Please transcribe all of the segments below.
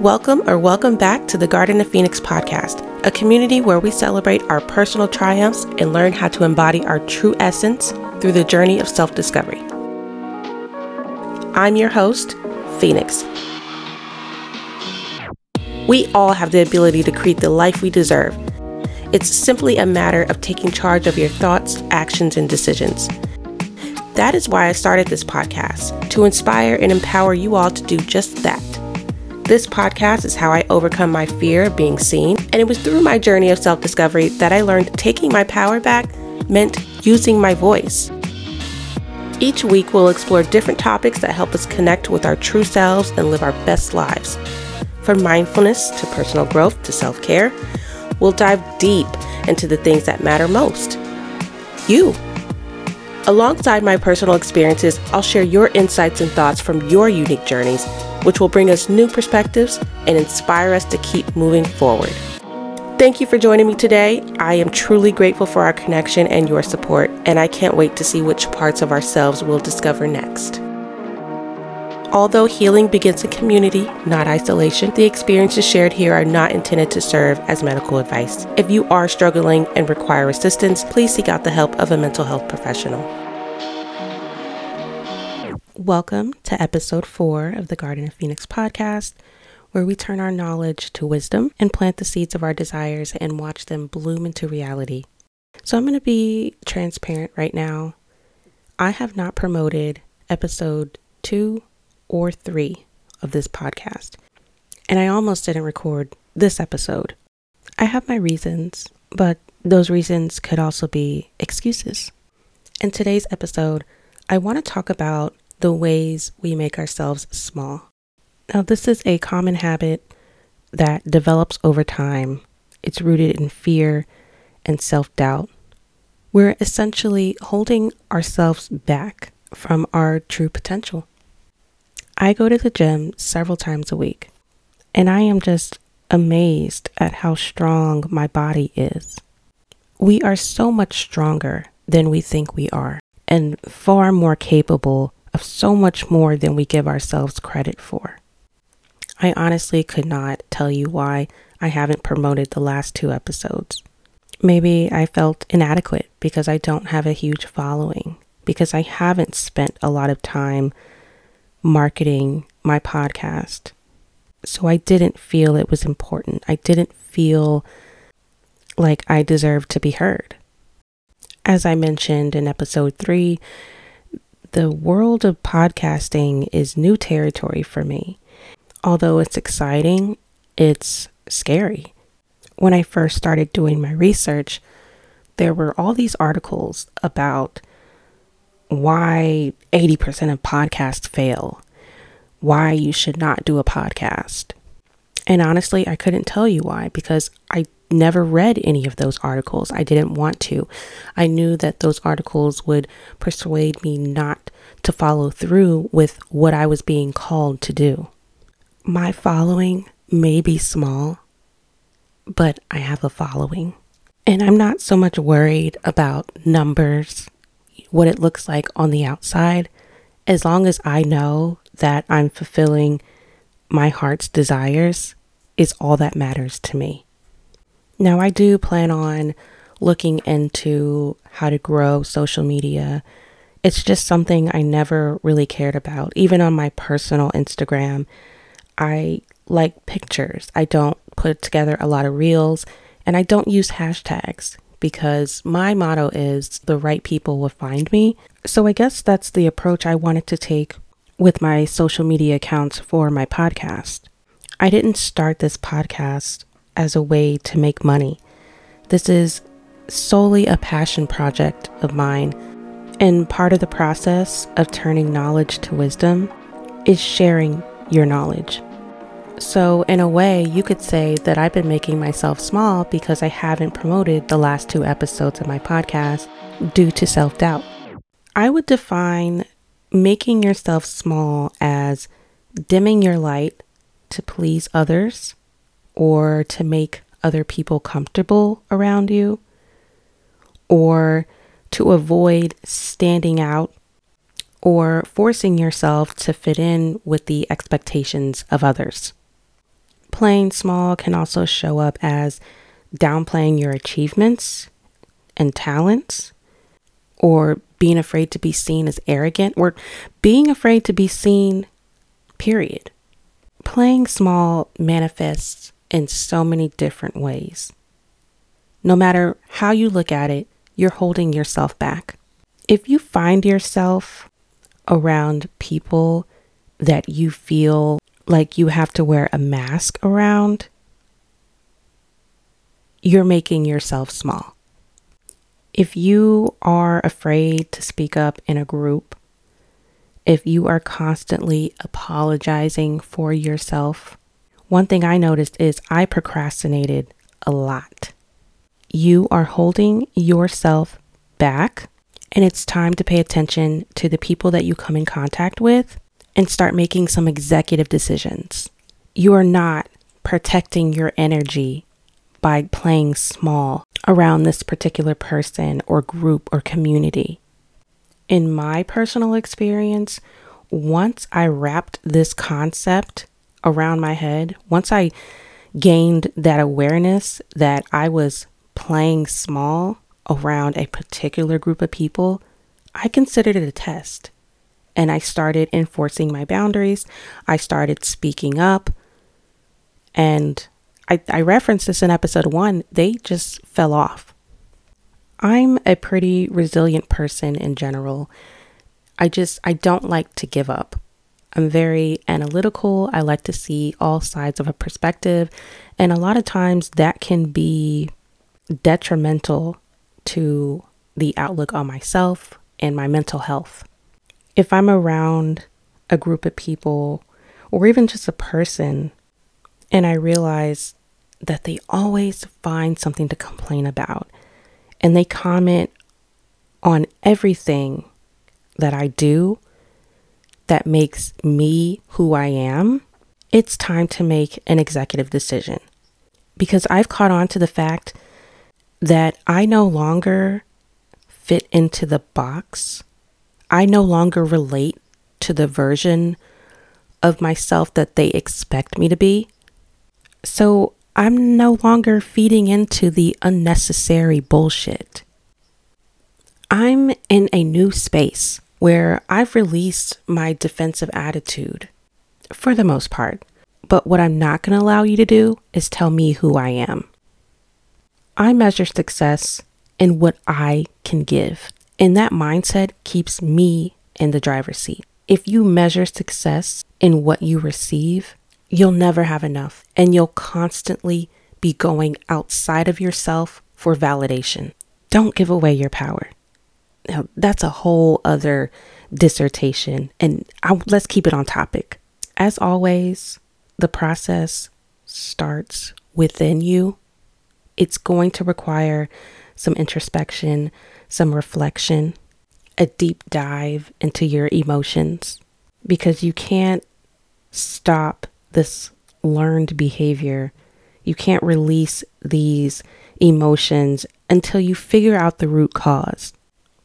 Welcome or welcome back to the Garden of Phoenix podcast, a community where we celebrate our personal triumphs and learn how to embody our true essence through the journey of self discovery. I'm your host, Phoenix. We all have the ability to create the life we deserve. It's simply a matter of taking charge of your thoughts, actions, and decisions. That is why I started this podcast to inspire and empower you all to do just that. This podcast is how I overcome my fear of being seen, and it was through my journey of self discovery that I learned taking my power back meant using my voice. Each week, we'll explore different topics that help us connect with our true selves and live our best lives. From mindfulness to personal growth to self care, we'll dive deep into the things that matter most. You. Alongside my personal experiences, I'll share your insights and thoughts from your unique journeys which will bring us new perspectives and inspire us to keep moving forward. Thank you for joining me today. I am truly grateful for our connection and your support, and I can't wait to see which parts of ourselves we'll discover next. Although healing begins in community, not isolation, the experiences shared here are not intended to serve as medical advice. If you are struggling and require assistance, please seek out the help of a mental health professional. Welcome to episode four of the Garden of Phoenix podcast, where we turn our knowledge to wisdom and plant the seeds of our desires and watch them bloom into reality. So, I'm going to be transparent right now. I have not promoted episode two or three of this podcast, and I almost didn't record this episode. I have my reasons, but those reasons could also be excuses. In today's episode, I want to talk about the ways we make ourselves small. Now, this is a common habit that develops over time. It's rooted in fear and self doubt. We're essentially holding ourselves back from our true potential. I go to the gym several times a week, and I am just amazed at how strong my body is. We are so much stronger than we think we are, and far more capable of so much more than we give ourselves credit for. I honestly could not tell you why I haven't promoted the last two episodes. Maybe I felt inadequate because I don't have a huge following, because I haven't spent a lot of time marketing my podcast. So I didn't feel it was important. I didn't feel like I deserved to be heard. As I mentioned in episode three, the world of podcasting is new territory for me. Although it's exciting, it's scary. When I first started doing my research, there were all these articles about why 80% of podcasts fail, why you should not do a podcast. And honestly, I couldn't tell you why because I never read any of those articles. I didn't want to. I knew that those articles would persuade me not to follow through with what I was being called to do. My following may be small, but I have a following. And I'm not so much worried about numbers, what it looks like on the outside, as long as I know that I'm fulfilling my heart's desires, is all that matters to me. Now, I do plan on looking into how to grow social media. It's just something I never really cared about. Even on my personal Instagram, I like pictures. I don't put together a lot of reels and I don't use hashtags because my motto is the right people will find me. So I guess that's the approach I wanted to take with my social media accounts for my podcast. I didn't start this podcast as a way to make money. This is solely a passion project of mine, and part of the process of turning knowledge to wisdom is sharing your knowledge. So, in a way, you could say that I've been making myself small because I haven't promoted the last two episodes of my podcast due to self doubt. I would define making yourself small as dimming your light to please others or to make other people comfortable around you or to avoid standing out or forcing yourself to fit in with the expectations of others. Playing small can also show up as downplaying your achievements and talents, or being afraid to be seen as arrogant, or being afraid to be seen, period. Playing small manifests in so many different ways. No matter how you look at it, you're holding yourself back. If you find yourself around people that you feel like you have to wear a mask around, you're making yourself small. If you are afraid to speak up in a group, if you are constantly apologizing for yourself, one thing I noticed is I procrastinated a lot. You are holding yourself back, and it's time to pay attention to the people that you come in contact with and start making some executive decisions. You are not protecting your energy by playing small around this particular person or group or community. In my personal experience, once I wrapped this concept around my head, once I gained that awareness that I was playing small around a particular group of people, I considered it a test and I started enforcing my boundaries. I started speaking up. And I, I referenced this in episode one, they just fell off. I'm a pretty resilient person in general. I just, I don't like to give up. I'm very analytical. I like to see all sides of a perspective. And a lot of times that can be detrimental to the outlook on myself and my mental health if I'm around a group of people or even just a person and I realize that they always find something to complain about and they comment on everything that I do that makes me who I am, it's time to make an executive decision. Because I've caught on to the fact that I no longer fit into the box I no longer relate to the version of myself that they expect me to be. So I'm no longer feeding into the unnecessary bullshit. I'm in a new space where I've released my defensive attitude for the most part. But what I'm not going to allow you to do is tell me who I am. I measure success in what I can give. And that mindset keeps me in the driver's seat. If you measure success in what you receive, you'll never have enough and you'll constantly be going outside of yourself for validation. Don't give away your power. Now, that's a whole other dissertation, and I, let's keep it on topic. As always, the process starts within you. It's going to require some introspection, some reflection, a deep dive into your emotions because you can't stop this learned behavior. You can't release these emotions until you figure out the root cause.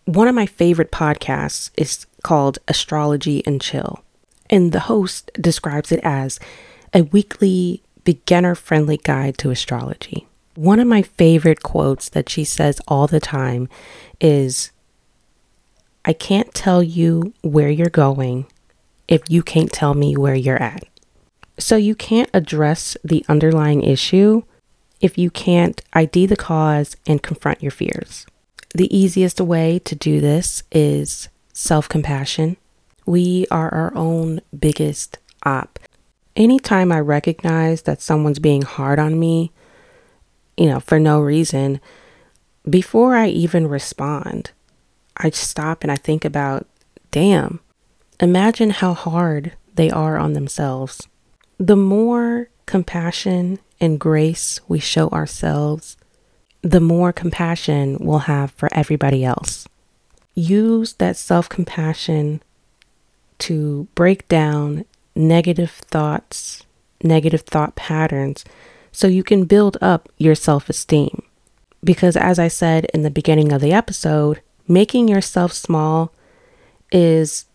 One of my favorite podcasts is called Astrology and Chill, and the host describes it as a weekly beginner friendly guide to astrology. One of my favorite quotes that she says all the time is I can't tell you where you're going if you can't tell me where you're at. So you can't address the underlying issue if you can't ID the cause and confront your fears. The easiest way to do this is self compassion. We are our own biggest op. Anytime I recognize that someone's being hard on me, you know, for no reason, before I even respond, I stop and I think about, damn, imagine how hard they are on themselves. The more compassion and grace we show ourselves, the more compassion we'll have for everybody else. Use that self compassion to break down negative thoughts, negative thought patterns so you can build up your self esteem. Because, as I said in the beginning of the episode, making yourself small is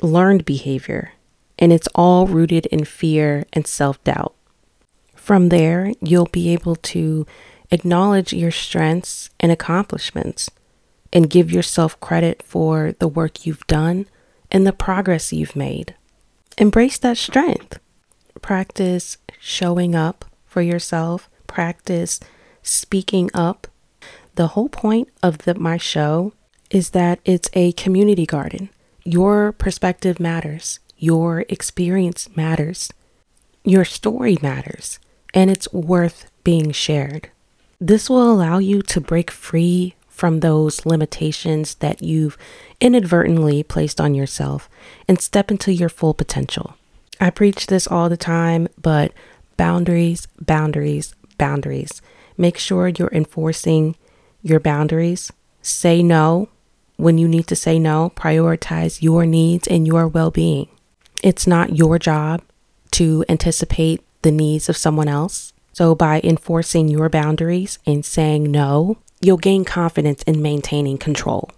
learned behavior and it's all rooted in fear and self doubt. From there, you'll be able to acknowledge your strengths and accomplishments and give yourself credit for the work you've done and the progress you've made. Embrace that strength. Practice showing up for yourself, practice speaking up. The whole point of the, my show is that it's a community garden. Your perspective matters, your experience matters, your story matters, and it's worth being shared. This will allow you to break free from those limitations that you've inadvertently placed on yourself and step into your full potential. I preach this all the time, but boundaries, boundaries, boundaries. Make sure you're enforcing your boundaries. Say no when you need to say no. Prioritize your needs and your well being. It's not your job to anticipate the needs of someone else. So, by enforcing your boundaries and saying no, you'll gain confidence in maintaining control.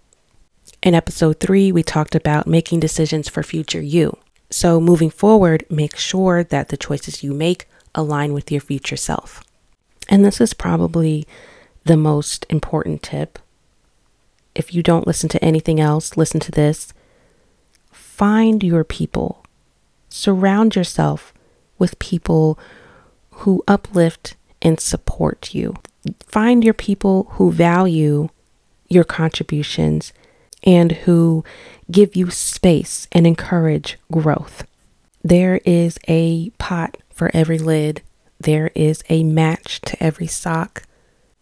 In episode three, we talked about making decisions for future you. So, moving forward, make sure that the choices you make align with your future self. And this is probably the most important tip. If you don't listen to anything else, listen to this. Find your people. Surround yourself with people who uplift and support you. Find your people who value your contributions and who give you space and encourage growth. There is a pot for every lid, there is a match to every sock.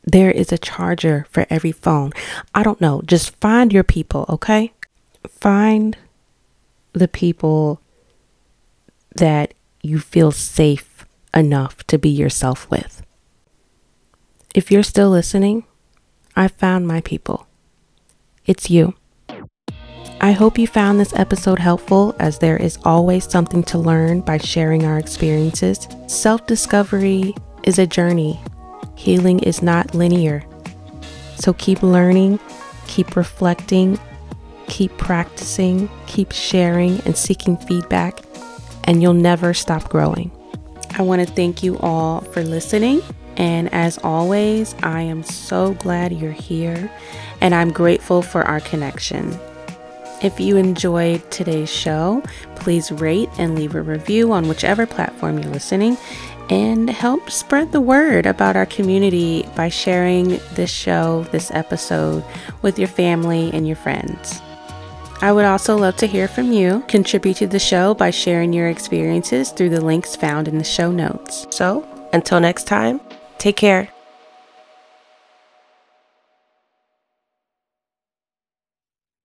There is a charger for every phone. I don't know. Just find your people, okay? Find the people that you feel safe enough to be yourself with. If you're still listening, I found my people. It's you. I hope you found this episode helpful as there is always something to learn by sharing our experiences. Self discovery is a journey, healing is not linear. So keep learning, keep reflecting, keep practicing, keep sharing, and seeking feedback, and you'll never stop growing. I want to thank you all for listening. And as always, I am so glad you're here and I'm grateful for our connection. If you enjoyed today's show, please rate and leave a review on whichever platform you're listening and help spread the word about our community by sharing this show, this episode with your family and your friends. I would also love to hear from you. Contribute to the show by sharing your experiences through the links found in the show notes. So, until next time, take care.